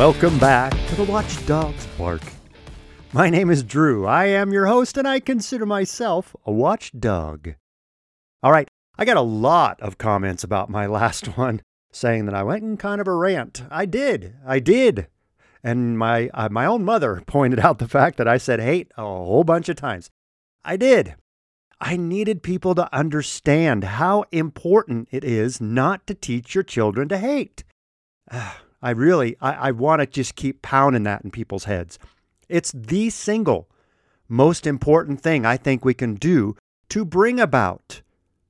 Welcome back to the Watchdogs Bark. My name is Drew. I am your host and I consider myself a watchdog. All right, I got a lot of comments about my last one saying that I went in kind of a rant. I did. I did. And my uh, my own mother pointed out the fact that I said hate a whole bunch of times. I did. I needed people to understand how important it is not to teach your children to hate. I really, I, I want to just keep pounding that in people's heads. It's the single most important thing I think we can do to bring about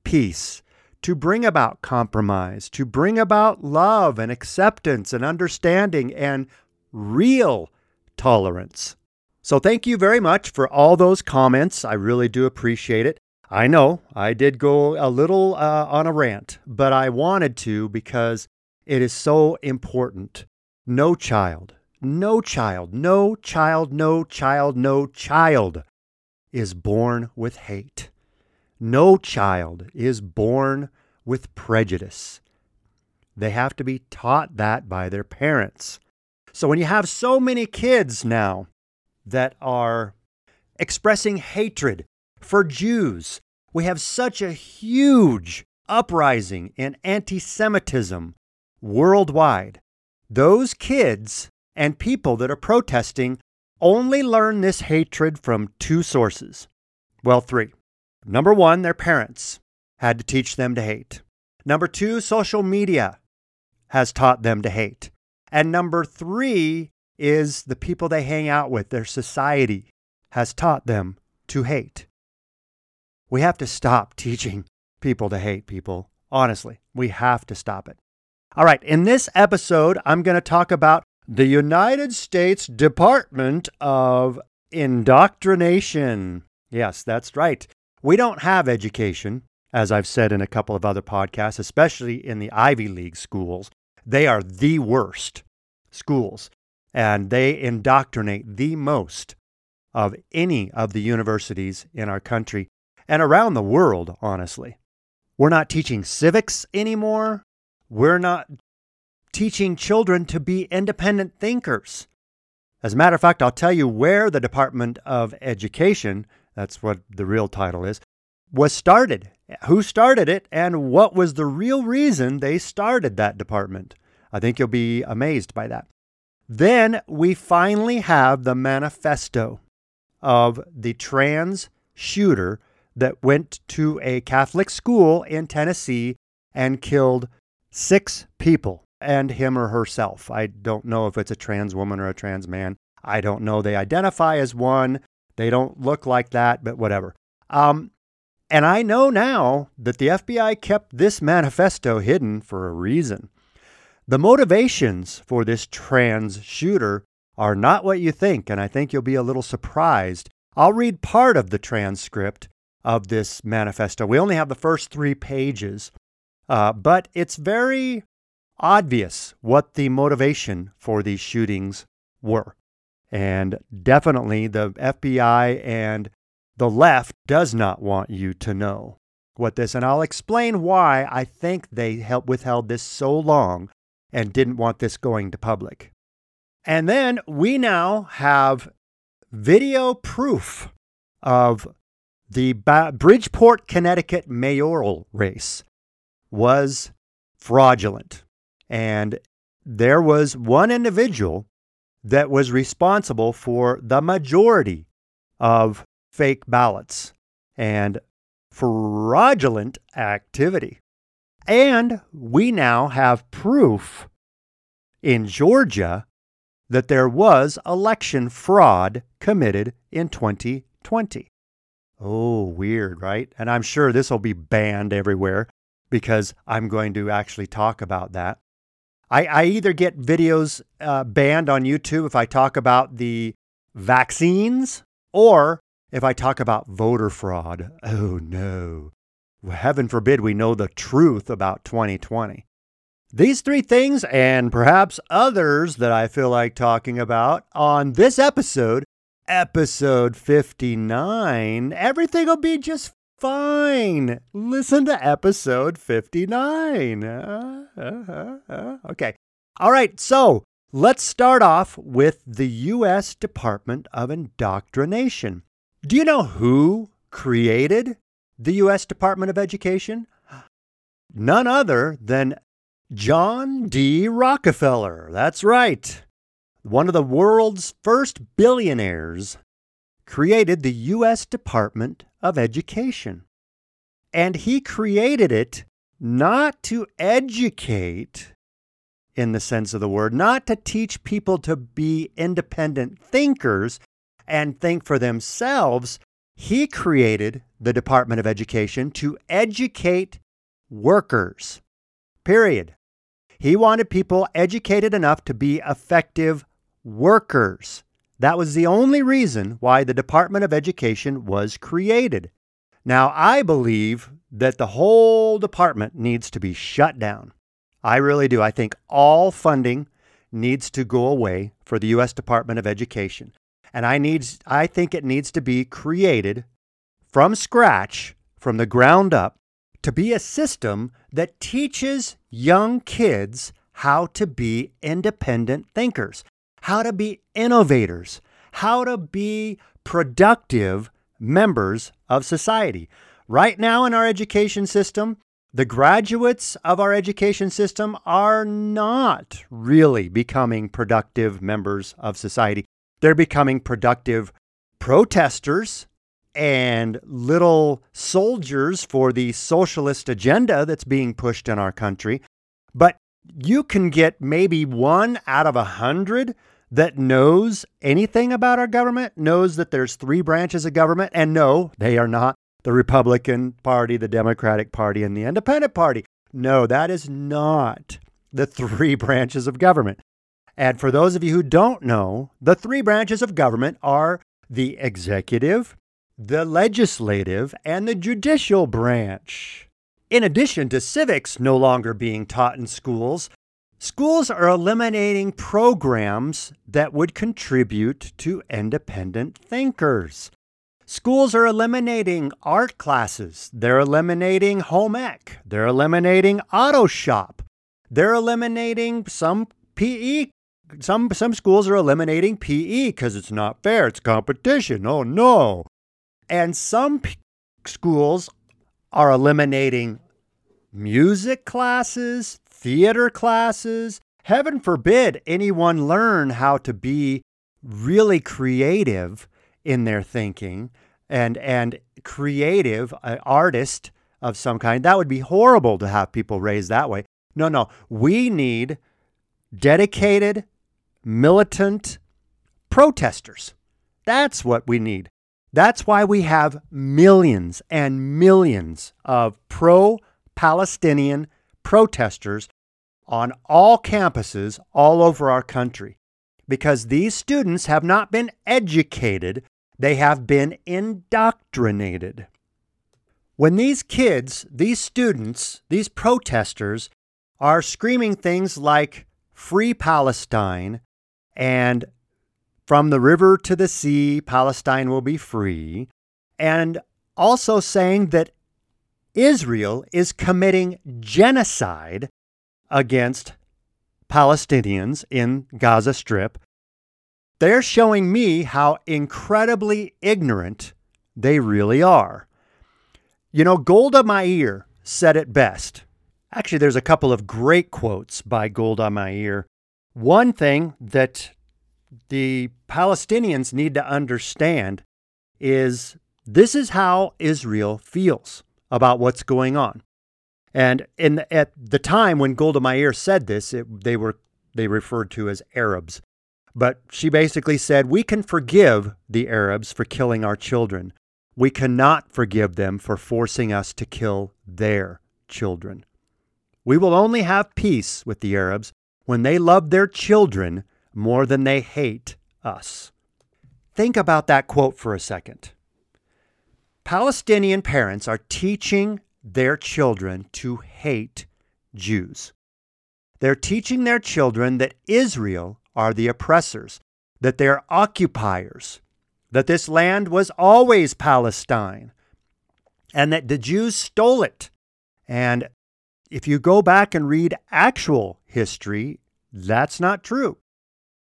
peace, to bring about compromise, to bring about love and acceptance and understanding and real tolerance. So, thank you very much for all those comments. I really do appreciate it. I know I did go a little uh, on a rant, but I wanted to because it is so important. No child, no child, no child, no child, no child is born with hate. No child is born with prejudice. They have to be taught that by their parents. So when you have so many kids now that are expressing hatred for Jews. We have such a huge uprising in anti Semitism worldwide. Those kids and people that are protesting only learn this hatred from two sources. Well, three. Number one, their parents had to teach them to hate. Number two, social media has taught them to hate. And number three is the people they hang out with, their society has taught them to hate. We have to stop teaching people to hate people. Honestly, we have to stop it. All right, in this episode, I'm going to talk about the United States Department of Indoctrination. Yes, that's right. We don't have education, as I've said in a couple of other podcasts, especially in the Ivy League schools. They are the worst schools and they indoctrinate the most of any of the universities in our country and around the world, honestly. We're not teaching civics anymore. We're not teaching children to be independent thinkers. As a matter of fact, I'll tell you where the Department of Education, that's what the real title is, was started. Who started it, and what was the real reason they started that department? I think you'll be amazed by that. Then we finally have the manifesto of the trans shooter that went to a Catholic school in Tennessee and killed six people and him or herself. I don't know if it's a trans woman or a trans man. I don't know. They identify as one. They don't look like that, but whatever. Um, and I know now that the FBI kept this manifesto hidden for a reason. The motivations for this trans shooter are not what you think, and I think you'll be a little surprised. I'll read part of the transcript of this manifesto. We only have the first three pages, uh, but it's very obvious what the motivation for these shootings were. And definitely the FBI and the left does not want you to know what this, and I'll explain why I think they help withheld this so long and didn't want this going to public. And then we now have video proof of the Bridgeport, Connecticut mayoral race was fraudulent. And there was one individual that was responsible for the majority of fake ballots and fraudulent activity. And we now have proof in Georgia that there was election fraud committed in 2020. Oh, weird, right? And I'm sure this will be banned everywhere because I'm going to actually talk about that. I, I either get videos uh, banned on YouTube if I talk about the vaccines or if I talk about voter fraud. Oh, no heaven forbid we know the truth about 2020. These three things, and perhaps others that I feel like talking about on this episode, episode 59, everything will be just fine. Listen to episode 59. Uh, uh, uh, okay. All right. So Let's start off with the U.S. Department of Indoctrination. Do you know who created the U.S. Department of Education? None other than John D. Rockefeller. That's right. One of the world's first billionaires created the U.S. Department of Education. And he created it not to educate in the sense of the word, not to teach people to be independent thinkers and think for themselves. He created the Department of Education to educate workers. Period. He wanted people educated enough to be effective workers. That was the only reason why the Department of Education was created. Now, I believe that the whole department needs to be shut down. I really do. I think all funding needs to go away for the U.S. Department of Education. And I, needs, I think it needs to be created from scratch, from the ground up, to be a system that teaches young kids how to be independent thinkers, how to be innovators, how to be productive members of society. Right now in our education system, the graduates of our education system are not really becoming productive members of society. They're becoming productive protesters and little soldiers for the socialist agenda that's being pushed in our country. But you can get maybe one out of a hundred that knows anything about our government, knows that there's three branches of government, and no, they are not the Republican Party, the Democratic Party, and the Independent Party. No, that is not the three branches of government. And for those of you who don't know, the three branches of government are the executive, the legislative, and the judicial branch. In addition to civics no longer being taught in schools, schools are eliminating programs that would contribute to independent thinkers. Schools are eliminating art classes. They're eliminating home ec. They're eliminating auto shop. They're eliminating some PE. Some, some schools are eliminating PE because it's not fair. It's competition. Oh no. And some p- schools are eliminating music classes, theater classes. Heaven forbid anyone learn how to be really creative in their thinking and and creative uh, artist of some kind. That would be horrible to have people raised that way. No, no. We need dedicated, militant protesters. That's what we need. That's why we have millions and millions of pro Palestinian protesters on all campuses all over our country because these students have not been educated they have been indoctrinated. When these kids, these students, these protesters are screaming things like Free Palestine and From the river to the sea, Palestine will be free, and also saying that Israel is committing genocide against Palestinians in Gaza Strip they're showing me how incredibly ignorant they really are. You know, Golda Meir said it best. Actually, there's a couple of great quotes by Golda Meir. One thing that the Palestinians need to understand is this is how Israel feels about what's going on. And in at the time when Golda Meir said this, it, they were they referred to as Arabs. But she basically said, We can forgive the Arabs for killing our children. We cannot forgive them for forcing us to kill their children. We will only have peace with the Arabs when they love their children more than they hate us. Think about that quote for a second. Palestinian parents are teaching their children to hate Jews. They're teaching their children that Israel are the oppressors, that they're occupiers, that this land was always Palestine, and that the Jews stole it. And if you go back and read actual history, that's not true.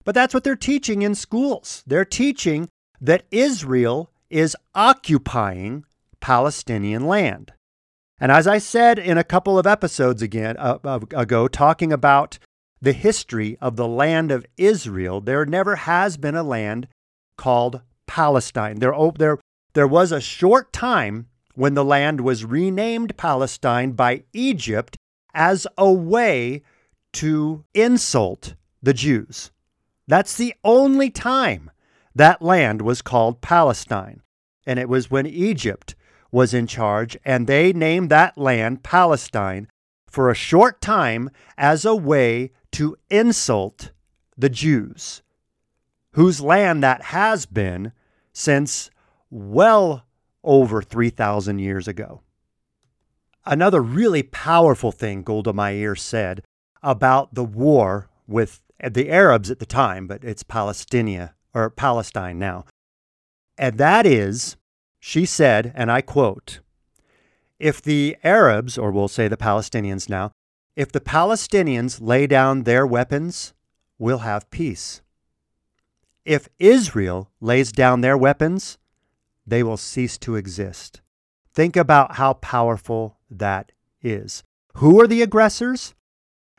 But that's what they're teaching in schools. They're teaching that Israel is occupying Palestinian land. And as I said in a couple of episodes again uh, ago, talking about the history of the land of Israel, there never has been a land called Palestine. There, there, there was a short time when the land was renamed Palestine by Egypt as a way to insult the Jews. That's the only time that land was called Palestine. And it was when Egypt was in charge, and they named that land Palestine for a short time as a way to insult the Jews, whose land that has been since well over 3,000 years ago. Another really powerful thing Golda Meir said about the war with the Arabs at the time, but it's Palestine or Palestine now. And that is, she said, and I quote, if the Arabs, or we'll say the Palestinians now, if the Palestinians lay down their weapons, we'll have peace. If Israel lays down their weapons, they will cease to exist. Think about how powerful that is. Who are the aggressors?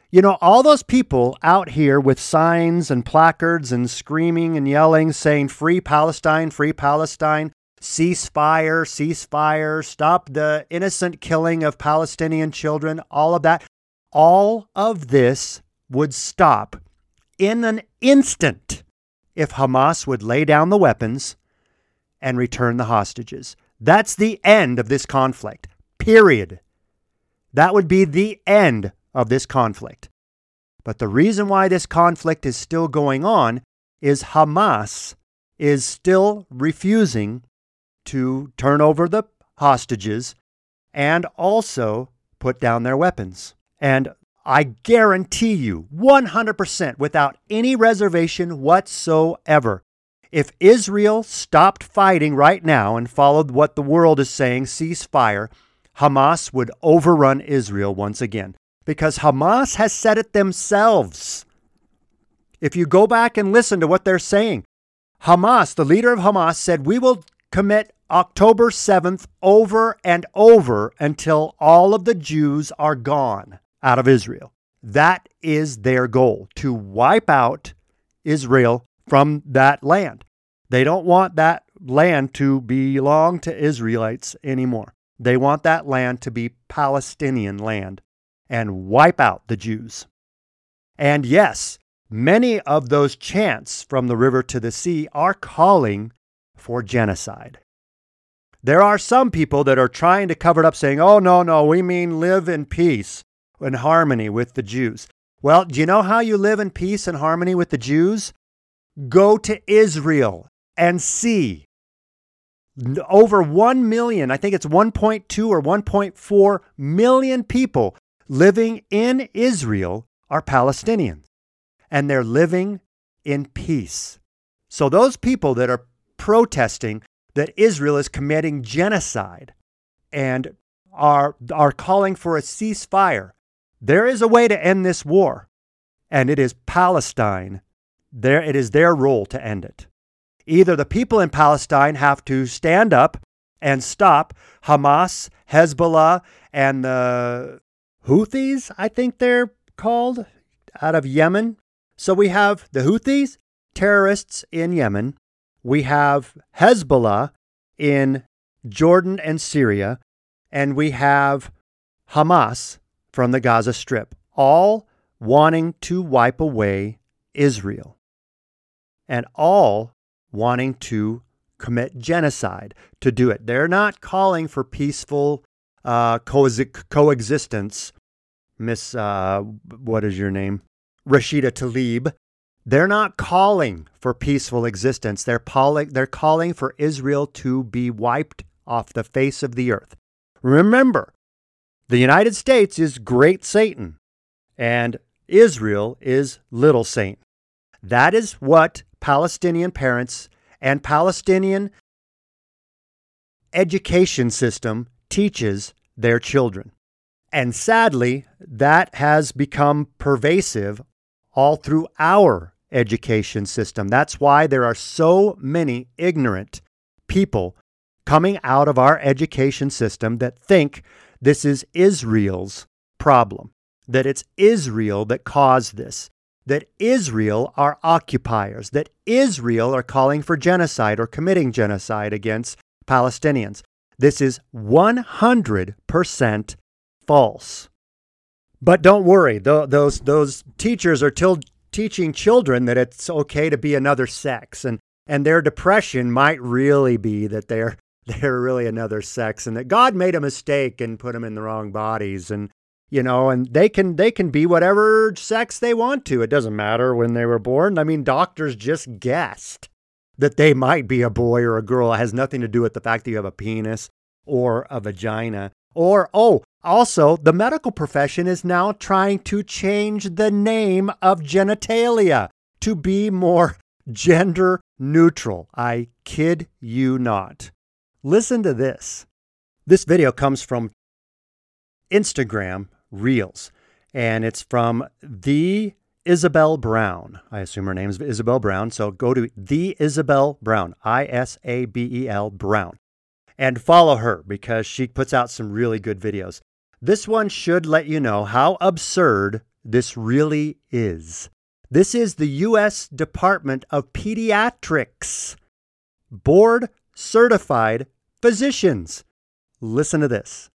You know, all those people out here with signs and placards and screaming and yelling, saying, Free Palestine, Free Palestine, ceasefire, ceasefire, stop the innocent killing of Palestinian children, all of that, all of this would stop in an instant if Hamas would lay down the weapons and return the hostages. That's the end of this conflict, period. That would be the end of this conflict. But the reason why this conflict is still going on is Hamas is still refusing to turn over the hostages and also put down their weapons. And I guarantee you, 100% without any reservation whatsoever, if Israel stopped fighting right now and followed what the world is saying, ceasefire, Hamas would overrun Israel once again because Hamas has said it themselves. If you go back and listen to what they're saying, Hamas, the leader of Hamas, said, We will commit October 7th over and over until all of the Jews are gone out of Israel. That is their goal to wipe out Israel from that land. They don't want that land to belong to Israelites anymore. They want that land to be Palestinian land and wipe out the Jews. And yes, many of those chants from the river to the sea are calling for genocide. There are some people that are trying to cover it up, saying, oh, no, no, we mean live in peace and harmony with the Jews. Well, do you know how you live in peace and harmony with the Jews? Go to Israel and see over 1 million, I think it's 1.2 or 1.4 million people living in Israel are Palestinians, and they're living in peace. So, those people that are protesting that Israel is committing genocide and are, are calling for a ceasefire, there is a way to end this war, and it is Palestine. There, it is their role to end it. Either the people in Palestine have to stand up and stop Hamas, Hezbollah, and the Houthis, I think they're called, out of Yemen. So we have the Houthis, terrorists in Yemen. We have Hezbollah in Jordan and Syria. And we have Hamas from the Gaza Strip, all wanting to wipe away Israel. And all wanting to commit genocide to do it. They're not calling for peaceful uh, co- coexistence Miss, uh, what is your name? Rashida Tlaib. They're not calling for peaceful existence. They're, calling, they're calling for Israel to be wiped off the face of the earth. Remember, the United States is great Satan, and Israel is little Satan. That is what Palestinian parents and Palestinian education system teaches their children. And sadly, that has become pervasive all through our education system. That's why there are so many ignorant people coming out of our education system that think this is Israel's problem, that it's Israel that caused this, that Israel are occupiers, that Israel are calling for genocide or committing genocide against Palestinians. This is 100% false. But don't worry, those, those teachers are teaching children that it's okay to be another sex. And, and their depression might really be that they're, they're really another sex and that God made a mistake and put them in the wrong bodies. And, you know, and they can, they can be whatever sex they want to. It doesn't matter when they were born. I mean, doctors just guessed that they might be a boy or a girl. It has nothing to do with the fact that you have a penis or a vagina. Or, oh, also, the medical profession is now trying to change the name of genitalia to be more gender neutral. I kid you not. Listen to this. This video comes from Instagram Reels, and it's from the Isabel Brown. I assume her name is Isabel Brown. So go to the Isabel Brown, I S A B E L Brown and follow her because she puts out some really good videos. This one should let you know how absurd this really is. This is the U.S. Department of Pediatrics, board certified physicians. Listen to this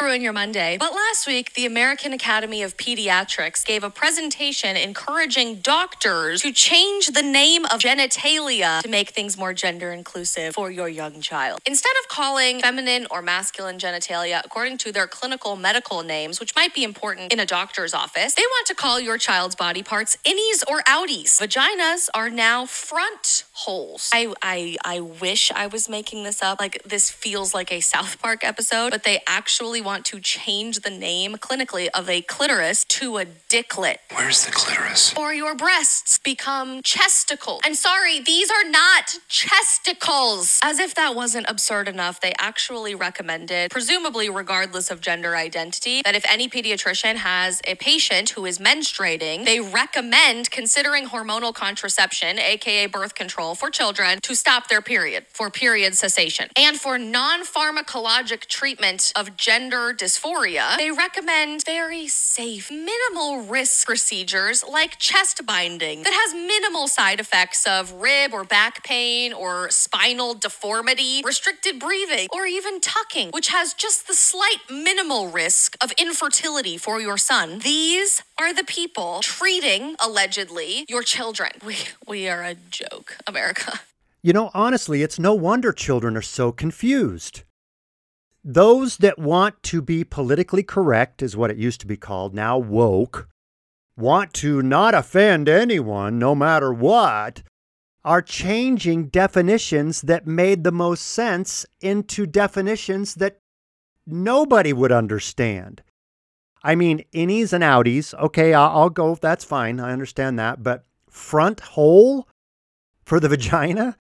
ruin your Monday. But last week, the American Academy of Pediatrics gave a presentation encouraging doctors to change the name of genitalia to make things more gender inclusive for your young child. Instead of calling feminine or masculine genitalia according to their clinical medical names, which might be important in a doctor's office, they want to call your child's body parts innies or outies. Vaginas are now front holes. I I I wish I was making this up. Like this feels like a South Park episode, but they actually want to change the name clinically of a clitoris to a dicklet. Where's the clitoris? Or your breasts become chesticles. And sorry, these are not chesticles. As if that wasn't absurd enough, they actually recommended, presumably regardless of gender identity, that if any pediatrician has a patient who is menstruating, they recommend considering hormonal contraception, aka birth control for children to stop their period for period cessation. And for non pharmacologic treatment of gender dysphoria, they recommend very safe, minimal risk procedures like chest binding that has minimal side effects of rib or back pain or spinal deformity, restricted breathing, or even tucking, which has just the slight minimal risk of infertility for your son. These are the people treating, allegedly, your children. We, we are a joke, America. You know, honestly, it's no wonder children are so confused. Those that want to be politically correct, is what it used to be called, now woke, want to not offend anyone no matter what, are changing definitions that made the most sense into definitions that nobody would understand. I mean, innies and outies, okay, I'll, go, that's fine, I understand that, but front hole for the vagina?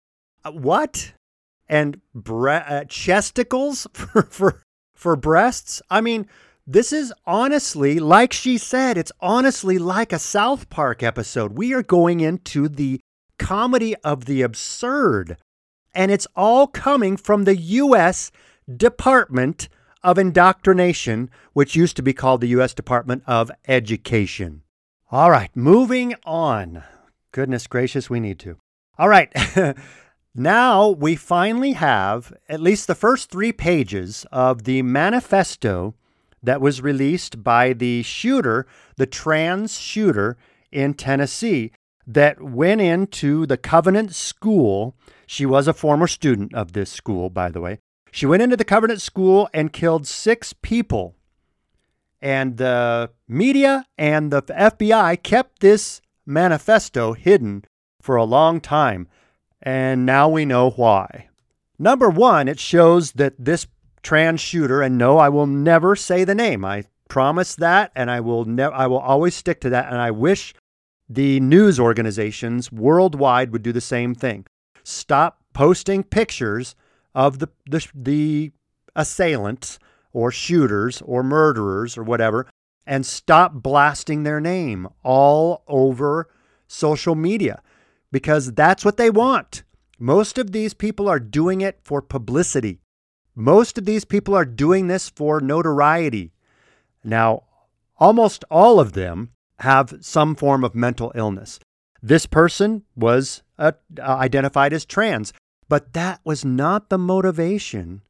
Uh, what? And bre- uh, chesticles for, for, for breasts? I mean, this is honestly, like she said, it's honestly like a South Park episode. We are going into the comedy of the absurd. And it's all coming from the U.S. Department of Indoctrination, which used to be called the U.S. Department of Education. All right, moving on. Goodness gracious, we need to. All right, now we finally have at least the first three pages of the manifesto that was released by the shooter, the trans shooter in Tennessee, that went into the Covenant School. She was a former student of this school, by the way. She went into the Covenant School and killed six people. And the media and the FBI kept this manifesto hidden for a long time. And now we know why. Number one, it shows that this trans shooter, and no, I will never say the name. I promise that, and I will never I will always stick to that. And I wish the news organizations worldwide would do the same thing. Stop posting pictures of the, the, the assailants or shooters or murderers or whatever and stop blasting their name all over social media because that's what they want. Most of these people are doing it for publicity. Most of these people are doing this for notoriety. Now, almost all of them have some form of mental illness. This person was uh, identified as trans, but that was not the motivation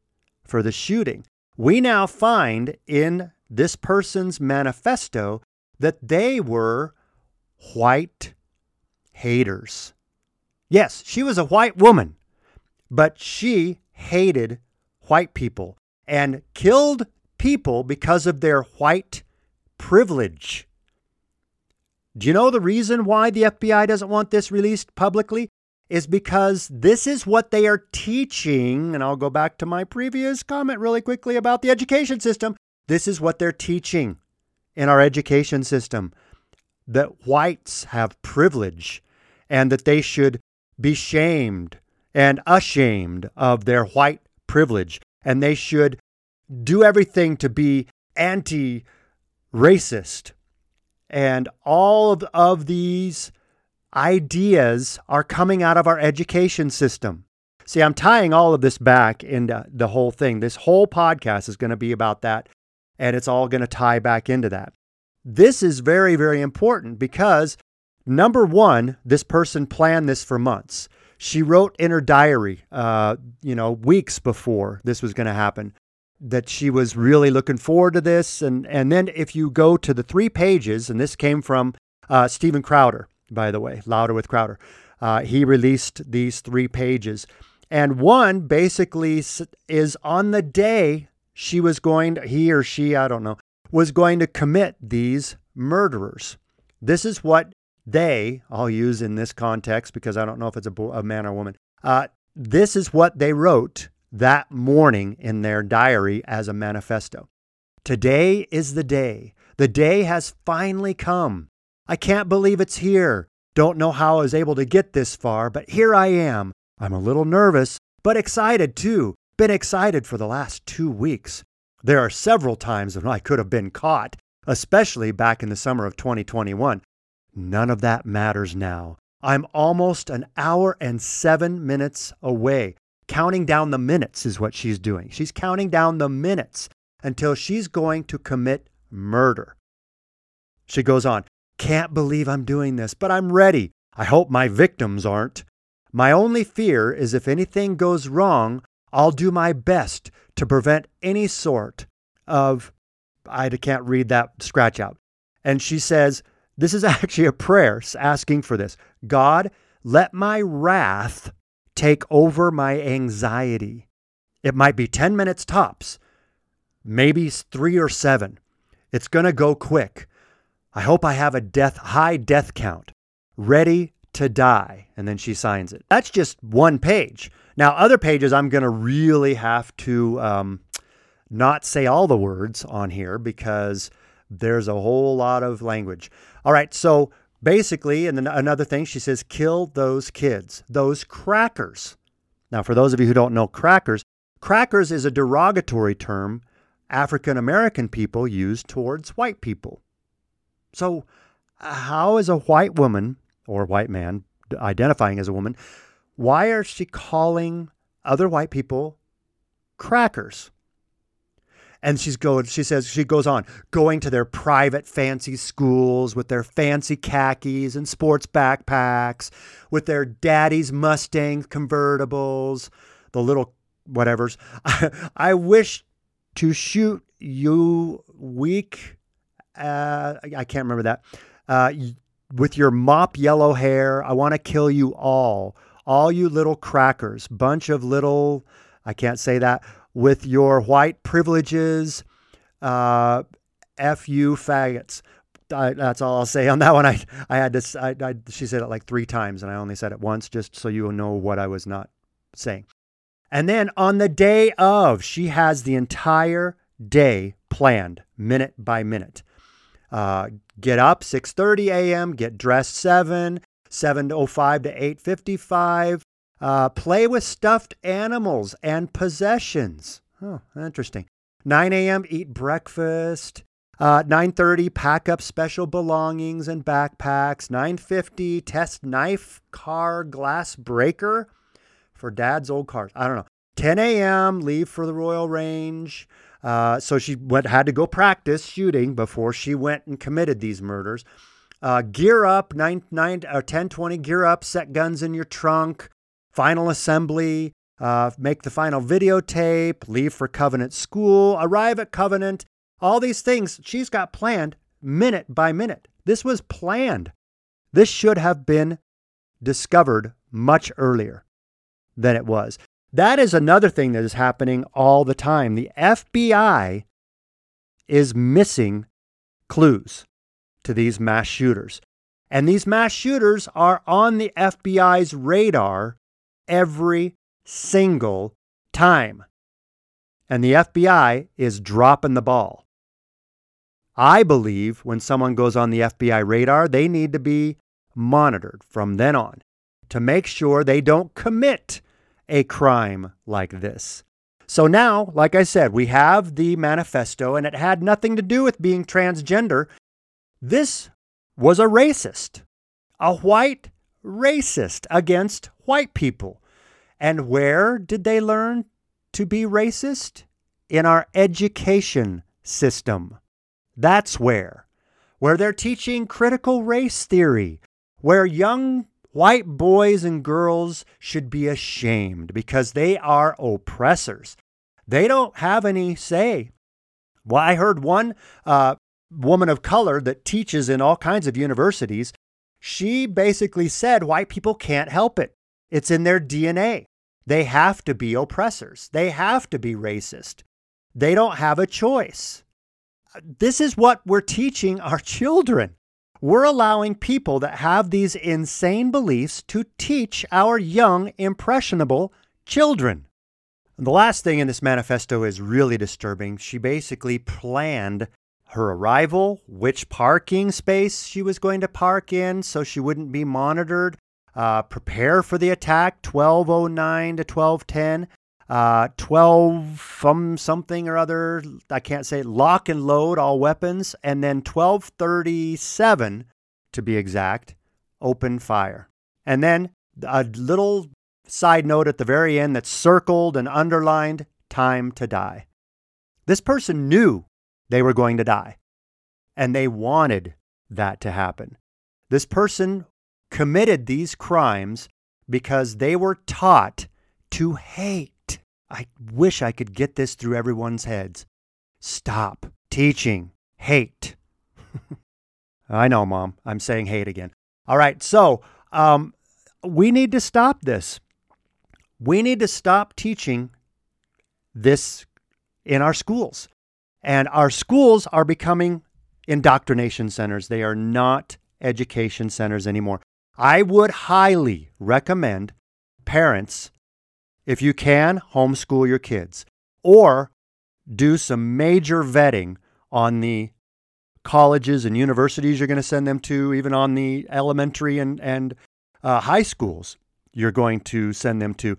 for the shooting. We now find in this person's manifesto that they were white haters. Yes, she was a white woman, but she hated white people and killed people because of their white privilege. Do you know the reason why the FBI doesn't want this released publicly? Is because this is what they are teaching. And I'll go back to my previous comment really quickly about the education system. This is what they're teaching in our education system that whites have privilege and that they should be shamed and ashamed of their white privilege and they should do everything to be anti racist. And all of, of these ideas are coming out of our education system. See, I'm tying all of this back into the whole thing. This whole podcast is going to be about that, and it's all going to tie back into that. This is very, very important because number one, this person planned this for months. She wrote in her diary, uh, you know, weeks before this was going to happen, that she was really looking forward to this. And and then if you go to the three pages, and this came from uh, Steven Crowder, by the way, Louder with Crowder. Uh, he released these three pages, and one basically is on the day she was going to, he or she, I don't know, was going to commit these murderers. This is what they, I'll use in this context because I don't know if it's a, a man or woman, uh, this is what they wrote that morning in their diary as a manifesto. Today is the day. The day has finally come. I can't believe it's here. Don't know how I was able to get this far, but here I am. I'm a little nervous, but excited too. Been excited for the last two weeks. There are several times when I could have been caught, especially back in the summer of 2021. None of that matters now. I'm almost an hour and seven minutes away. Counting down the minutes is what she's doing. She's counting down the minutes until she's going to commit murder. She goes on, Can't believe I'm doing this, but I'm ready. I hope my victims aren't. My only fear is if anything goes wrong, I'll do my best to prevent any sort of. I can't read that scratch out. And she says, this is actually a prayer asking for this. God, let my wrath take over my anxiety. It might be 10 minutes tops, maybe three or seven. It's going to go quick. I hope I have a death high death count, ready to die. And then she signs it. That's just one page. Now, other pages, I'm going to really have to um, not say all the words on here because there's a whole lot of language. All right, so basically, and then another thing, she says, kill those kids, those crackers. Now, for those of you who don't know crackers, crackers is a derogatory term African American people use towards white people. So, how is a white woman or white man identifying as a woman, why are she calling other white people crackers? And she's going, she says, she goes on, going to their private fancy schools with their fancy khakis and sports backpacks, with their daddy's Mustang convertibles, the little whatevers. I, wish to shoot you weak. Uh, I can't remember that. Uh, with your mop yellow hair, I want to kill you all. All you little crackers, bunch of little, I can't say that with your white privileges, uh, F you faggots. I, that's all I'll say on that one. I, I had to, I, I, she said it like three times and I only said it once just so you know what I was not saying. And then on the day of, she has the entire day planned minute by minute. Uh, get up 6.30 a.m., get dressed 7, 7.05 to 8.55, uh, play with stuffed animals and possessions. Oh, interesting. 9 a.m., eat breakfast. Uh, 9:30 pack up special belongings and backpacks. 9:50 test knife car glass breaker for dad's old cars. I don't know. 10 a.m. leave for the Royal Range. Uh, so she went had to go practice shooting before she went and committed these murders. Uh, gear up 9 9 or 10 20 gear up set guns in your trunk final assembly uh, make the final videotape leave for covenant school arrive at covenant. All these things she's got planned minute by minute. This was planned. This should have been discovered much earlier than it was that is another thing that is happening all the time. The FBI is missing clues to these mass shooters. And these mass shooters are on the FBI's radar every single time. And the FBI is dropping the ball. I believe when someone goes on the FBI radar, they need to be monitored from then on to make sure they don't commit a crime like this. So now, like I said, we have the manifesto, and it had nothing to do with being transgender. This was a racist, a white racist against white people. And where did they learn to be racist? In our education system. That's where. Where they're teaching critical race theory, where young White boys and girls should be ashamed because they are oppressors. They don't have any say. Well, I heard one uh, woman of color that teaches in all kinds of universities. She basically said white people can't help it. It's in their DNA. They have to be oppressors. They have to be racist. They don't have a choice. This is what we're teaching our children. We're allowing people that have these insane beliefs to teach our young, impressionable children. And the last thing in this manifesto is really disturbing. She basically planned her arrival, which parking space she was going to park in so she wouldn't be monitored, uh, prepare for the attack 1209 to 1210, uh, 12 from something or other, I can't say, lock and load all weapons, and then 1237, to be exact, open fire. And then a little side note at the very end that's circled and underlined time to die. This person knew they were going to die, and they wanted that to happen. This person committed these crimes because they were taught to hate I wish I could get this through everyone's heads. Stop teaching hate. I know, Mom. I'm saying hate again. All right. So um, we need to stop this. We need to stop teaching this in our schools. And our schools are becoming indoctrination centers. They are not education centers anymore. I would highly recommend parents if you can, homeschool your kids or do some major vetting on the colleges and universities you're going to send them to, even on the elementary and, and uh, high schools you're going to send them to.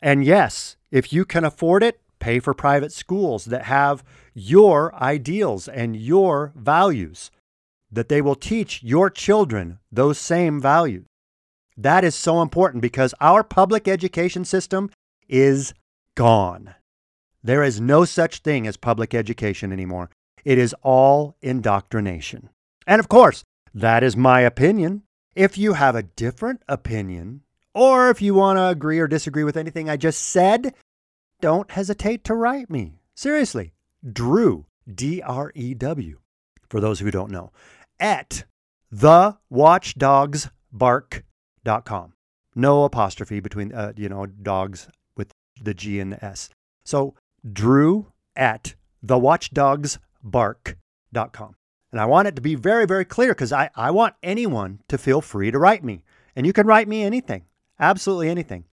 And yes, if you can afford it, pay for private schools that have your ideals and your values, that they will teach your children those same values. That is so important because our public education system is gone. There is no such thing as public education anymore. It is all indoctrination. And of course, that is my opinion. If you have a different opinion, or if you want to agree or disagree with anything I just said, don't hesitate to write me. Seriously, Drew, D R E W, for those who don't know, at thewatchdogsbark.com. No apostrophe between, uh, you know, dogs the G and the S. So Drew at thewatchdogsbark.com. And I want it to be very, very clear because I, I want anyone to feel free to write me. And you can write me anything, absolutely anything.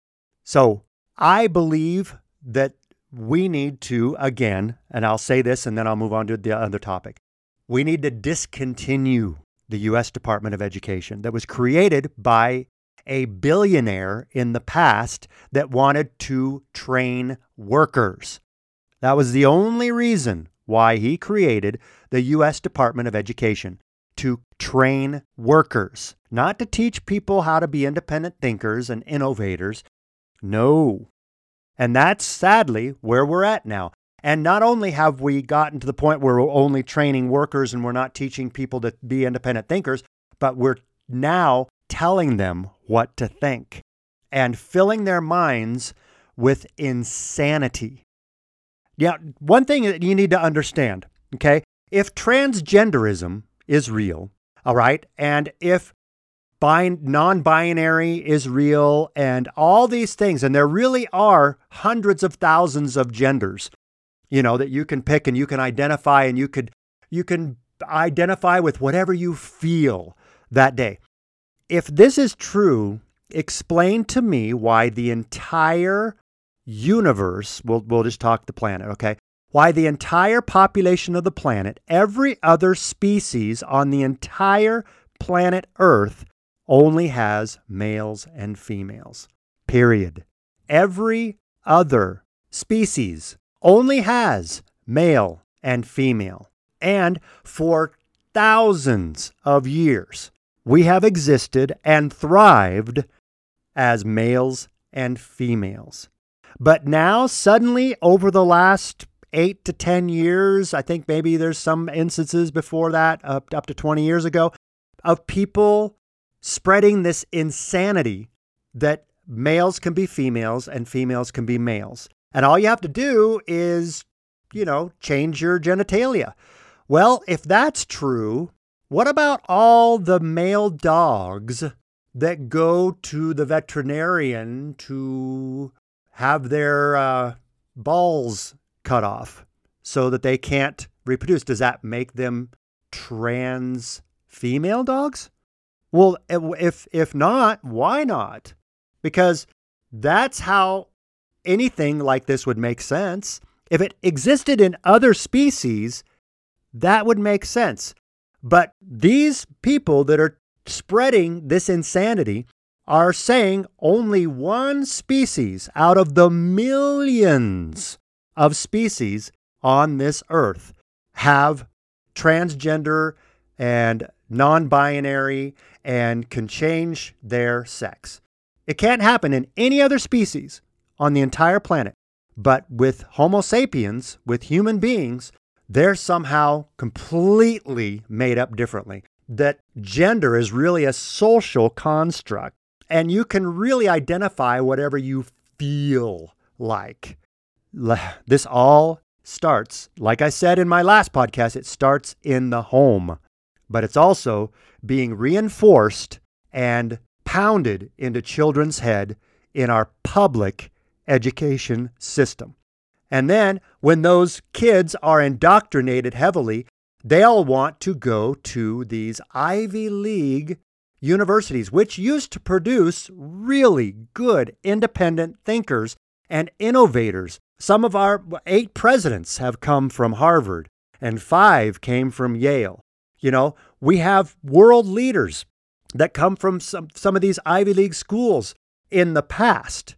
So I believe that we need to, again, and I'll say this and then I'll move on to the other topic. We need to discontinue the U.S. Department of Education that was created by a billionaire in the past that wanted to train workers. That was the only reason why he created the U.S. Department of Education to train workers, not to teach people how to be independent thinkers and innovators. No. And that's sadly where we're at now. And not only have we gotten to the point where we're only training workers and we're not teaching people to be independent thinkers, but we're now telling them what to think and filling their minds with insanity. Now, one thing that you need to understand, okay? If transgenderism is real, all right, and if non binary is real and all these things, and there really are hundreds of thousands of genders, you know, that you can pick and you can identify and you could you can identify with whatever you feel that day. If this is true, explain to me why the entire universe, we'll, we'll just talk the planet, okay? Why the entire population of the planet, every other species on the entire planet Earth, only has males and females. Period. Every other species only has male and female. And for thousands of years, we have existed and thrived as males and females. But now, suddenly, over the last eight to 10 years, I think maybe there's some instances before that, up, up to 20 years ago, of people spreading this insanity that males can be females and females can be males. And all you have to do is, you know, change your genitalia. Well, if that's true, what about all the male dogs that go to the veterinarian to have their uh, balls cut off so that they can't reproduce. Does that make them trans female dogs? Well, if if not, why not? Because that's how anything like this would make sense. If it existed in other species, that would make sense. But these people that are spreading this insanity are saying only one species out of the millions of species on this earth have transgender and non binary and can change their sex. It can't happen in any other species on the entire planet. But with Homo sapiens, with human beings, they're somehow completely made up differently. That gender is really a social construct and you can really identify whatever you feel like. This all starts, like I said in my last podcast, it starts in the home, but it's also being reinforced and pounded into children's head in our public education system. And then when those kids are indoctrinated heavily, they'll want to go to these Ivy League universities, which used to produce really good independent thinkers and innovators. Some of our eight presidents have come from Harvard, and five came from Yale. You know, we have world leaders that come from some, some of these Ivy League schools in the past.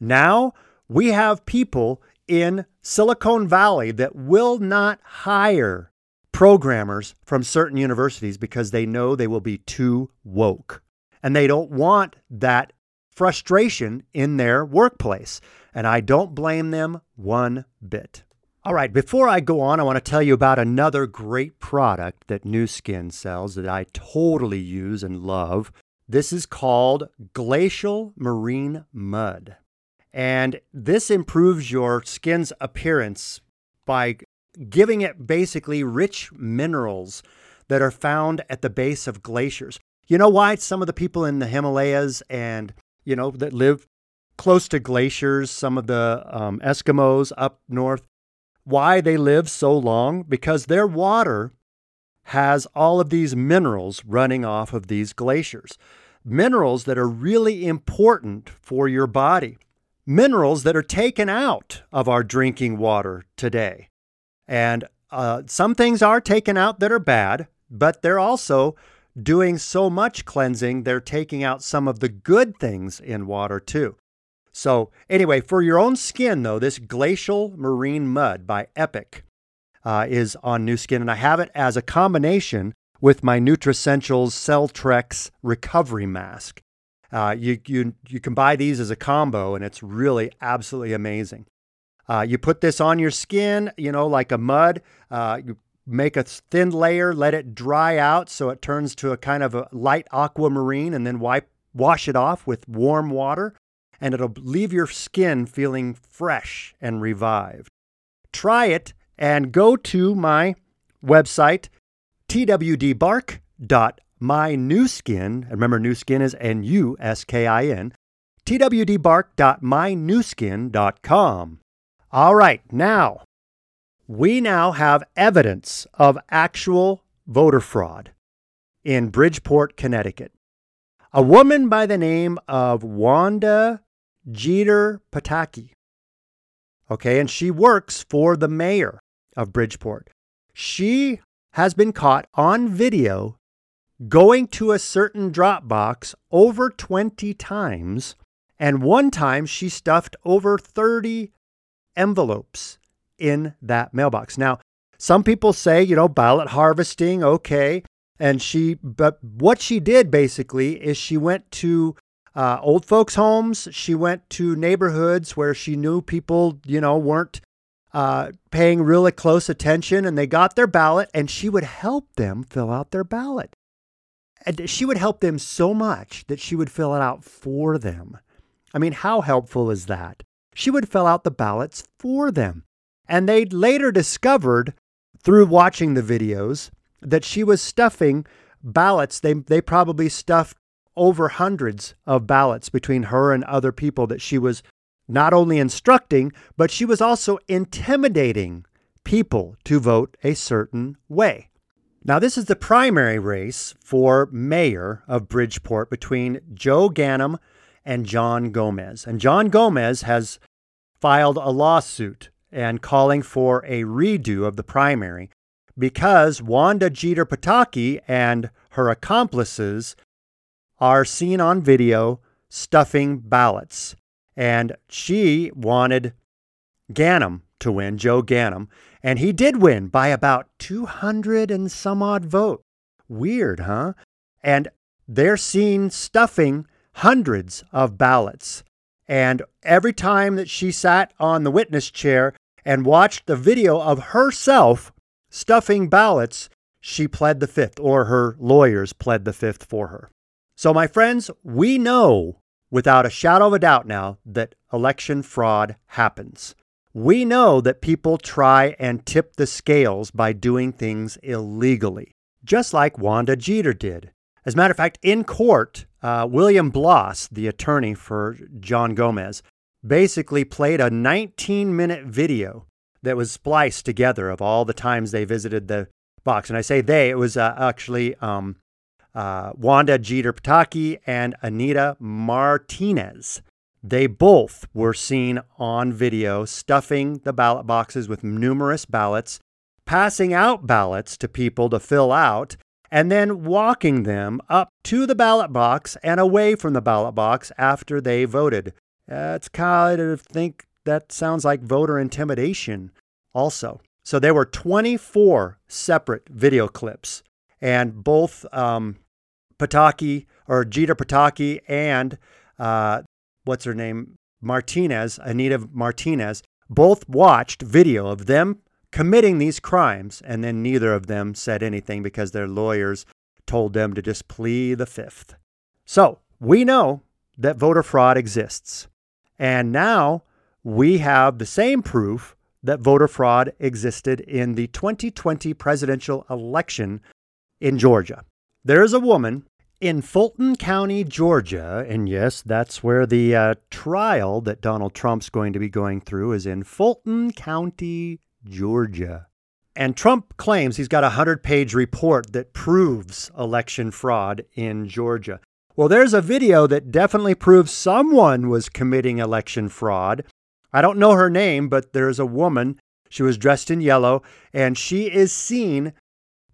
Now we have people in Silicon Valley that will not hire programmers from certain universities because they know they will be too woke. And they don't want that frustration in their workplace. And I don't blame them one bit. All right, before I go on, I want to tell you about another great product that Nu Skin sells that I totally use and love. This is called Glacial Marine Mud. And this improves your skin's appearance by giving it basically rich minerals that are found at the base of glaciers. You know why some of the people in the Himalayas and, you know, that live close to glaciers, some of the um, Eskimos up north, why they live so long? Because their water has all of these minerals running off of these glaciers. Minerals that are really important for your body. Minerals that are taken out of our drinking water today. And uh, some things are taken out that are bad, but they're also doing so much cleansing, they're taking out some of the good things in water too. So, anyway, for your own skin, though, this glacial marine mud by Epoch, uh, is on Nu Skin, and I have it as a combination with my Nutricentials Celltrex Recovery Mask. Uh, you, you, you can buy these as a combo, and it's really absolutely amazing. Uh, you put this on your skin, you know, like a mud. Uh, you make a thin layer, let it dry out so it turns to a kind of a light aquamarine, and then wipe, wash it off with warm water, and it'll leave your skin feeling fresh and revived. Try it and go to my website, twdbark.mynuskin. Remember, Nu Skin is N U S K I N. twdbark.mynuskin.com. All right, now we now have evidence of actual voter fraud in Bridgeport, Connecticut. A woman by the name of Wanda Geter Pataky. Okay, and she works for the mayor of Bridgeport. She has been caught on video going to a certain drop box over 20 times, and one time she stuffed over 30 envelopes in that mailbox. Now, some people say, you know, ballot harvesting, okay. And she, but what she did basically is she went to uh, old folks' homes. She went to neighborhoods where she knew people, you know, weren't uh, paying really close attention and they got their ballot and she would help them fill out their ballot. She would help them so much that she would fill it out for them. I mean, how helpful is that? She would fill out the ballots for them. And they later discovered through watching the videos that she was stuffing ballots. They, they probably stuffed over hundreds of ballots between her and other people that she was not only instructing, but she was also intimidating people to vote a certain way. Now, this is the primary race for mayor of Bridgeport between Joe Ganim and John Gomez. And John Gomez has filed a lawsuit and calling for a redo of the primary because Wanda Geter Pataky and her accomplices are seen on video stuffing ballots. And she wanted Ganim to win, Joe Ganim, and he did win by about 200 and some odd vote. Weird, huh? And they're seen stuffing hundreds of ballots. And every time that she sat on the witness chair and watched the video of herself stuffing ballots, she pled the fifth, or her lawyers pled the fifth for her. So, my friends, we know without a shadow of a doubt now that election fraud happens. We know that people try and tip the scales by doing things illegally, just like Wanda Geter did. As a matter of fact, in court, uh, William Bloss, the attorney for John Gomez, basically played a 19 minute video that was spliced together of all the times they visited the box. And I say they, it was uh, actually um, uh, Wanda Geter Pataky and Anita Martinez. They both were seen on video stuffing the ballot boxes with numerous ballots, passing out ballots to people to fill out, and then walking them up to the ballot box and away from the ballot box after they voted. That's kind of think that sounds like voter intimidation also. So there were 24 separate video clips, and both um, Pataky or Geter Pataky and uh, what's her name? Martinez, Anita Martinez, both watched video of them committing these crimes, and then neither of them said anything because their lawyers told them to just plead the fifth. So we know that voter fraud exists. And now we have the same proof that voter fraud existed in the 2020 presidential election in Georgia. There is a woman in Fulton County, Georgia, and yes, that's where the uh, trial that Donald Trump's going to be going through is in Fulton County, Georgia. And Trump claims he's got a 100 page report that proves election fraud in Georgia. Well, there's a video that definitely proves someone was committing election fraud. I don't know her name, but there's a woman. She was dressed in yellow, and she is seen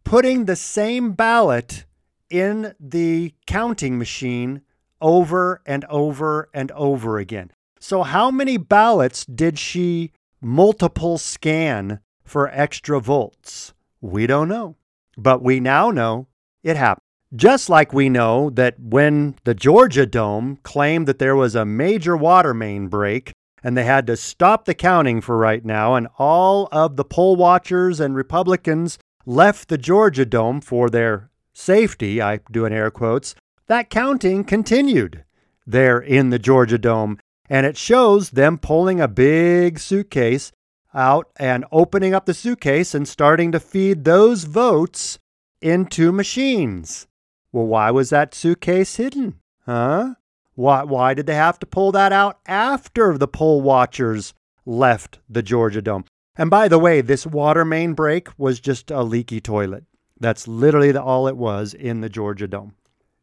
putting the same ballot in the counting machine over and over and over again. So, how many ballots did she multiple scan for extra volts? We don't know. But we now know it happened. Just like we know that when the Georgia Dome claimed that there was a major water main break and they had to stop the counting for right now, and all of the poll watchers and Republicans left the Georgia Dome for their safety, I do in air quotes, that counting continued there in the Georgia Dome. And it shows them pulling a big suitcase out and opening up the suitcase and starting to feed those votes into machines. Well, why was that suitcase hidden? Huh? Why, why did they have to pull that out after the poll watchers left the Georgia Dome? And by the way, this water main break was just a leaky toilet. That's literally the, all it was in the Georgia Dome.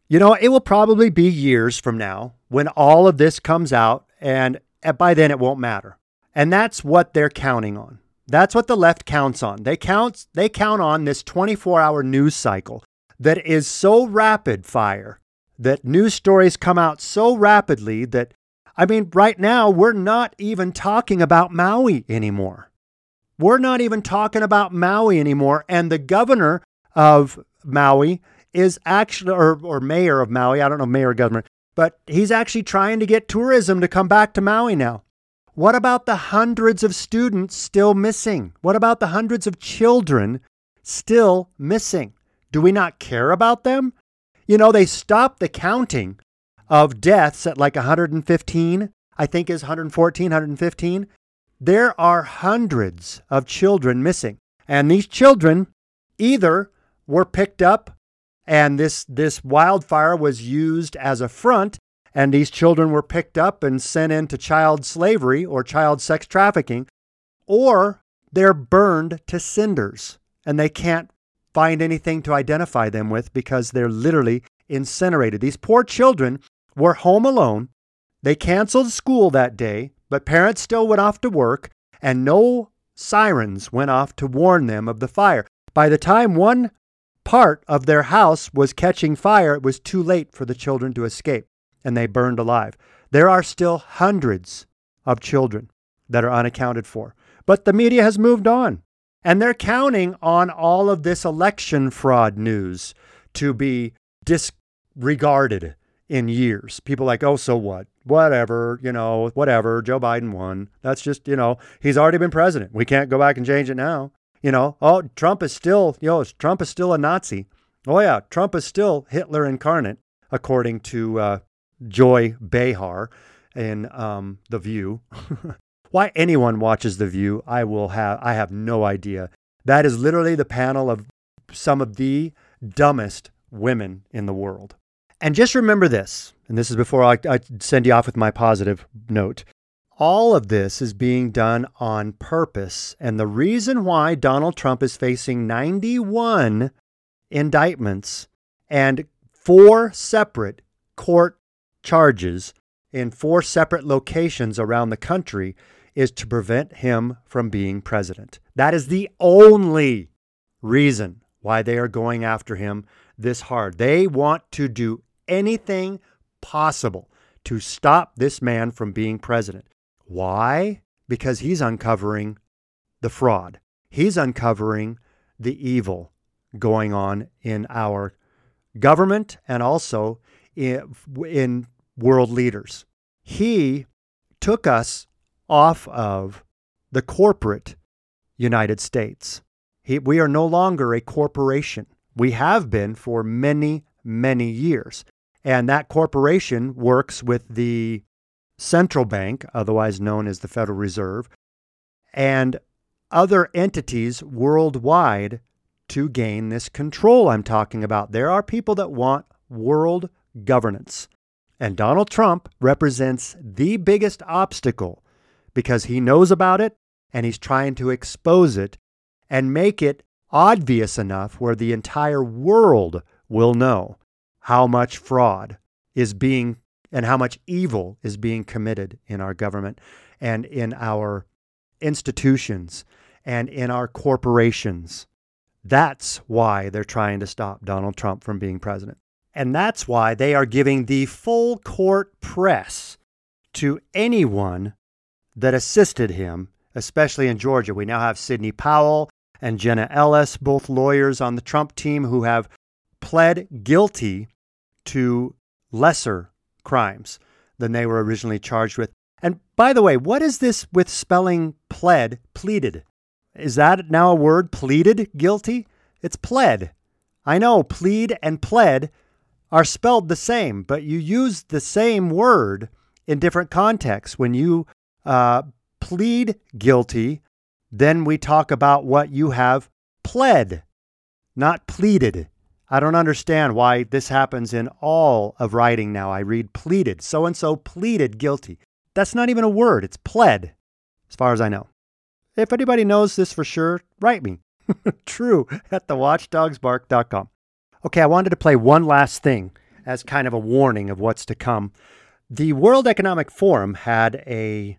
You know, it will probably be years from now when all of this comes out, and by then it won't matter. And that's what they're counting on. That's what the left counts on. They count they count on this 24-hour news cycle that is so rapid fire that news stories come out so rapidly that, I mean, right now, we're not even talking about Maui anymore. We're not even talking about Maui anymore. And the governor of Maui is actually, or, or mayor of Maui, I don't know, mayor or governor, but he's actually trying to get tourism to come back to Maui now. What about the hundreds of students still missing? What about the hundreds of children still missing? Do we not care about them? You know, they stopped the counting of deaths at like 115, I think is 114, 115. There are hundreds of children missing. And these children either were picked up and this, this wildfire was used as a front, and these children were picked up and sent into child slavery or child sex trafficking, or they're burned to cinders and they can't find anything to identify them with because they're literally incinerated. These poor children were home alone. They canceled school that day, but parents still went off to work, and no sirens went off to warn them of the fire. By the time one part of their house was catching fire, it was too late for the children to escape, and they burned alive. There are still hundreds of children that are unaccounted for. But the media has moved on. And they're counting on all of this election fraud news to be disregarded in years. People like, oh, so what? Whatever, you know, whatever. Joe Biden won. That's just, you know, he's already been president. We can't go back and change it now. You know, oh, Trump is still, you know, Trump is still a Nazi. Oh, yeah, Trump is still Hitler incarnate, according to uh, Joy Behar in um, The View. Why anyone watches The View, I will have I have no idea. That is literally the panel of some of the dumbest women in the world. And just remember this, and this is before I, I send you off with my positive note. All of this is being done on purpose. And the reason why Donald Trump is facing 91 indictments and four separate court charges in four separate locations around the country is to prevent him from being president. That is the only reason why they are going after him this hard. They want to do anything possible to stop this man from being president. Why? Because he's uncovering the fraud, he's uncovering the evil going on in our government and also in, in world leaders. He took us off of the corporate United States. He, we are no longer a corporation. We have been for many, many years. And that corporation works with the central bank, otherwise known as the Federal Reserve, and other entities worldwide to gain this control I'm talking about. There are people that want world governance. And Donald Trump represents the biggest obstacle because he knows about it and he's trying to expose it and make it obvious enough where the entire world will know how much fraud is being and how much evil is being committed in our government and in our institutions and in our corporations. That's why they're trying to stop Donald Trump from being president. And that's why they are giving the full court press to anyone that assisted him especially in Georgia. We now have Sidney Powell and Jenna Ellis, both lawyers on the Trump team, who have pled guilty to lesser crimes than they were originally charged with. And by the way, what is this with spelling pled, pleaded? Is that now a word, pleaded guilty? It's pled. I know plead and pled are spelled the same, but you use the same word in different contexts. When you uh, plead guilty, then we talk about what you have pled, not pleaded. I don't understand why this happens in all of writing now. I read pleaded. So and so pleaded guilty. That's not even a word, it's pled, as far as I know. If anybody knows this for sure, write me. True at thewatchdogsbark.com. Okay, I wanted to play one last thing as kind of a warning of what's to come. The World Economic Forum had a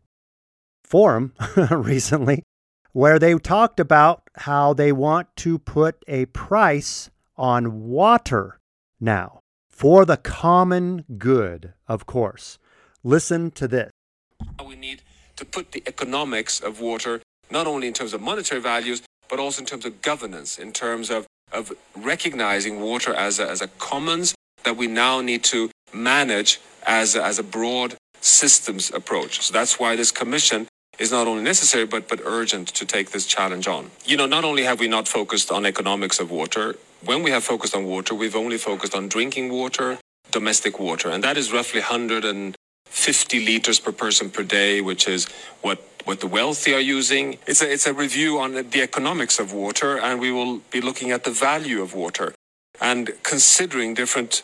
forum recently where they talked about how they want to put a price on water now for the common good, of course. Listen to this. We need to put the economics of water not only in terms of monetary values, but also in terms of governance, in terms of, of recognizing water as a, as a commons that we now need to manage as a, as a broad systems approach. So that's why this commission is not only necessary but but urgent to take this challenge on. You know, not only have we not focused on economics of water, when we have focused on water, we've only focused on drinking water, domestic water, and that is roughly 150 liters per person per day, which is what what the wealthy are using. It's a, it's a review on the economics of water, and we will be looking at the value of water and considering different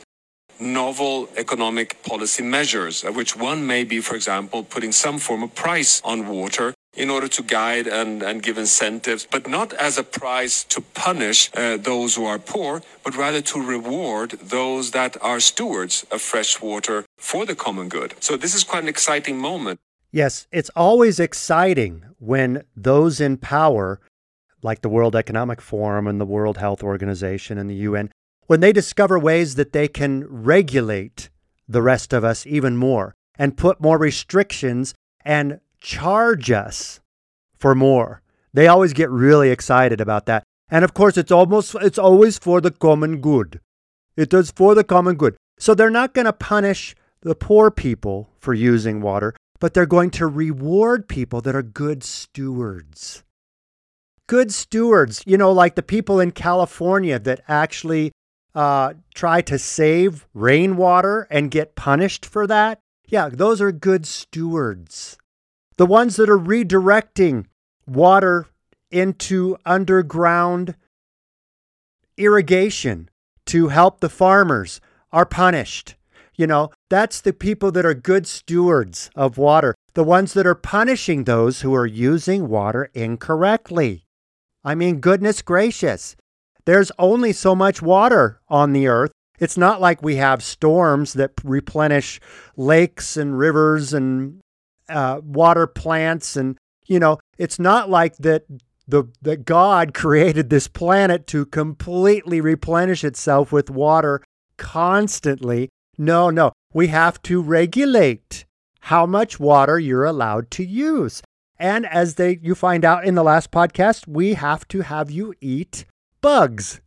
novel economic policy measures, of which one may be, for example, putting some form of price on water in order to guide and, and give incentives, but not as a price to punish uh, those who are poor, but rather to reward those that are stewards of fresh water for the common good. So this is quite an exciting moment. Yes, it's always exciting when those in power, like the World Economic Forum and the World Health Organization and the UN, when they discover ways that they can regulate the rest of us even more and put more restrictions and charge us for more. They always get really excited about that. And of course, it's almost it's always for the common good. It does for the common good. So they're not going to punish the poor people for using water, but they're going to reward people that are good stewards. Good stewards, you know, like the people in California that actually uh, try to save rainwater and get punished for that, yeah, those are good stewards. The ones that are redirecting water into underground irrigation to help the farmers are punished. You know, that's the people that are good stewards of water, the ones that are punishing those who are using water incorrectly. I mean, goodness gracious there's only so much water on the earth. It's not like we have storms that replenish lakes and rivers and uh, water plants. And, you know, it's not like that the that God created this planet to completely replenish itself with water constantly. No, no. We have to regulate how much water you're allowed to use. And as they you find out in the last podcast, we have to have you eat bugs.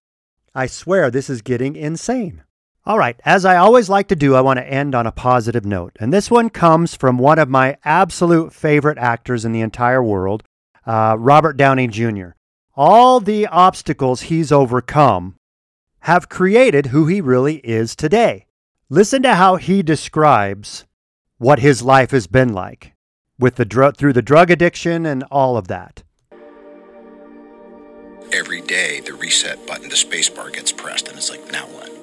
I swear this is getting insane. All right, as I always like to do, I want to end on a positive note. And this one comes from one of my absolute favorite actors in the entire world, uh, Robert Downey Jr. All the obstacles he's overcome have created who he really is today. Listen to how he describes what his life has been like with the dr- through the drug addiction and all of that every day the reset button, the spacebar gets pressed, and it's like, now what?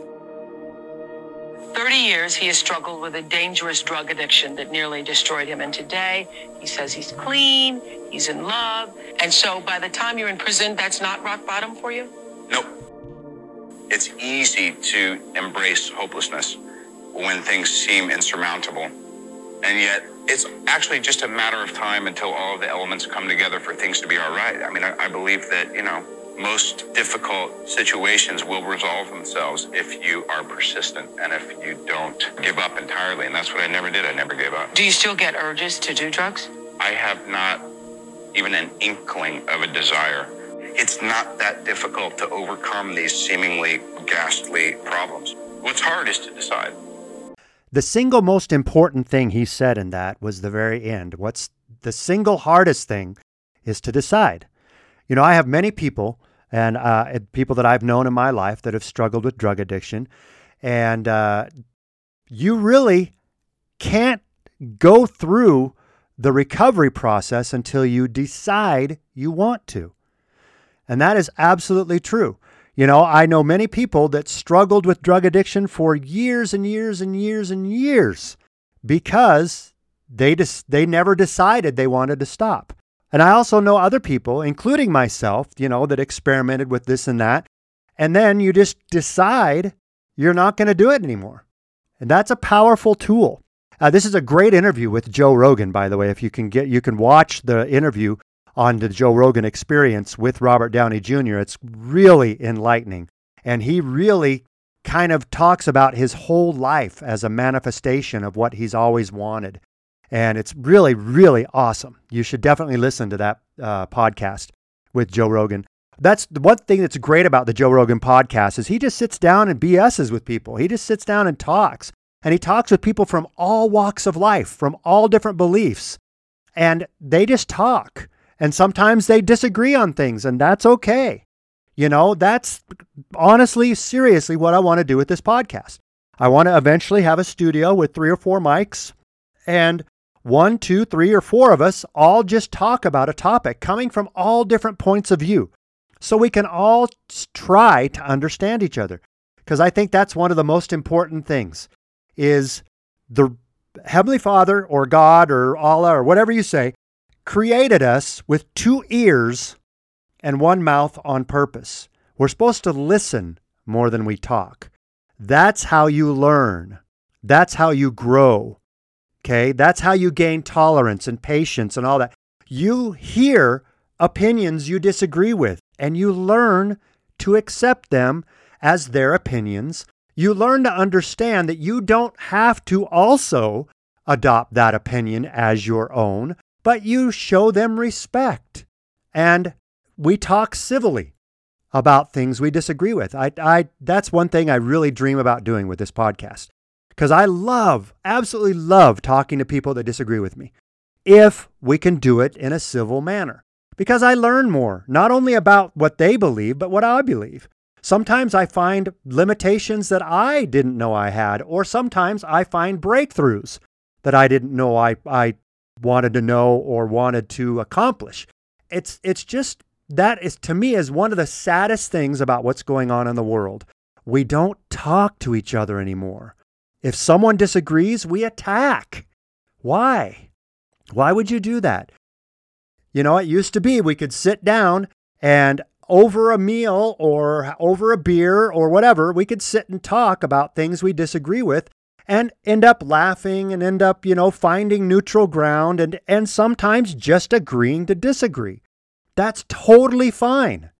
30 years he has struggled with a dangerous drug addiction that nearly destroyed him. And today he says he's clean, he's in love. And so by the time you're in prison, that's not rock bottom for you? Nope. It's easy to embrace hopelessness when things seem insurmountable. And yet, it's actually just a matter of time until all of the elements come together for things to be all right. I mean, I, I believe that, you know, most difficult situations will resolve themselves if you are persistent and if you don't give up entirely. And that's what I never did. I never gave up. Do you still get urges to do drugs? I have not even an inkling of a desire. It's not that difficult to overcome these seemingly ghastly problems. What's hard is to decide. The single most important thing he said in that was the very end. What's the single hardest thing is to decide. You know, I have many people and uh, people that I've known in my life that have struggled with drug addiction, and uh, you really can't go through the recovery process until you decide you want to. And that is absolutely true. You know, I know many people that struggled with drug addiction for years and years and years and years because they just they never decided they wanted to stop. And I also know other people, including myself, you know, that experimented with this and that. And then you just decide you're not going to do it anymore. And that's a powerful tool. Uh, this is a great interview with Joe Rogan, by the way. If you can get, you can watch the interview on the Joe Rogan experience with Robert Downey Jr. It's really enlightening. And he really kind of talks about his whole life as a manifestation of what he's always wanted. And it's really, really awesome. You should definitely listen to that uh, podcast with Joe Rogan. That's the one thing that's great about the Joe Rogan podcast is he just sits down and BSs with people. He just sits down and talks. And he talks with people from all walks of life, from all different beliefs. And they just talk. And sometimes they disagree on things, and that's okay. You know, that's honestly, seriously what I want to do with this podcast. I want to eventually have a studio with three or four mics and one, two, three, or four of us all just talk about a topic coming from all different points of view so we can all try to understand each other. Because I think that's one of the most important things is the Heavenly Father or God or Allah or whatever you say created us with two ears and one mouth on purpose. We're supposed to listen more than we talk. That's how you learn. That's how you grow. Okay? That's how you gain tolerance and patience and all that. You hear opinions you disagree with and you learn to accept them as their opinions. You learn to understand that you don't have to also adopt that opinion as your own but you show them respect. And we talk civilly about things we disagree with. I, I, that's one thing I really dream about doing with this podcast because I love, absolutely love talking to people that disagree with me if we can do it in a civil manner. Because I learn more, not only about what they believe, but what I believe. Sometimes I find limitations that I didn't know I had, or sometimes I find breakthroughs that I didn't know I, I wanted to know or wanted to accomplish. It's it's just that is to me is one of the saddest things about what's going on in the world. We don't talk to each other anymore. If someone disagrees, we attack. Why? Why would you do that? You know, it used to be we could sit down and over a meal or over a beer or whatever, we could sit and talk about things we disagree with and end up laughing and end up, you know, finding neutral ground and, and sometimes just agreeing to disagree. That's totally fine.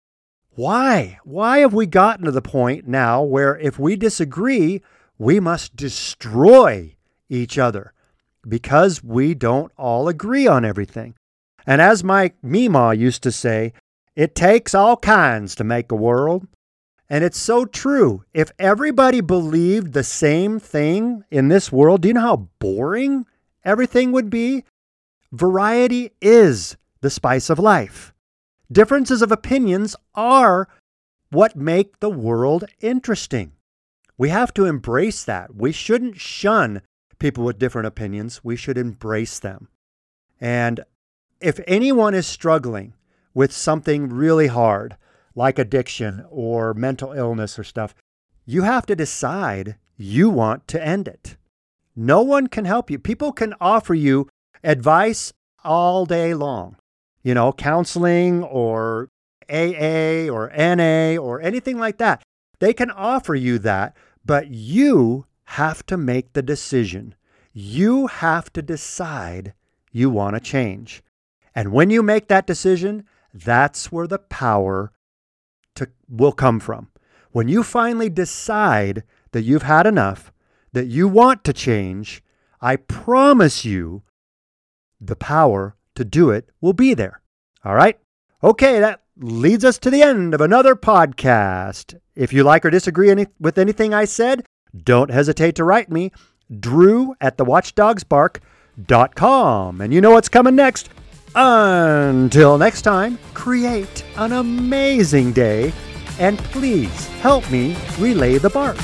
Why? Why have we gotten to the point now where if we disagree, we must destroy each other because we don't all agree on everything? And as my Mima used to say, it takes all kinds to make a world. And it's so true. If everybody believed the same thing in this world, do you know how boring everything would be? Variety is the spice of life. Differences of opinions are what make the world interesting. We have to embrace that. We shouldn't shun people with different opinions. We should embrace them. And if anyone is struggling with something really hard, like addiction or mental illness or stuff, you have to decide you want to end it. No one can help you. People can offer you advice all day long, you know, counseling or AA or NA or anything like that. They can offer you that, but you have to make the decision. You have to decide you want to change. And when you make that decision, that's where the power to, will come from. When you finally decide that you've had enough, that you want to change, I promise you the power to do it will be there. All right. Okay, that leads us to the end of another podcast. If you like or disagree any- with anything I said, don't hesitate to write me, drew at thewatchdogsbark.com. And you know what's coming next. Until next time, create an amazing day and please help me relay the bark.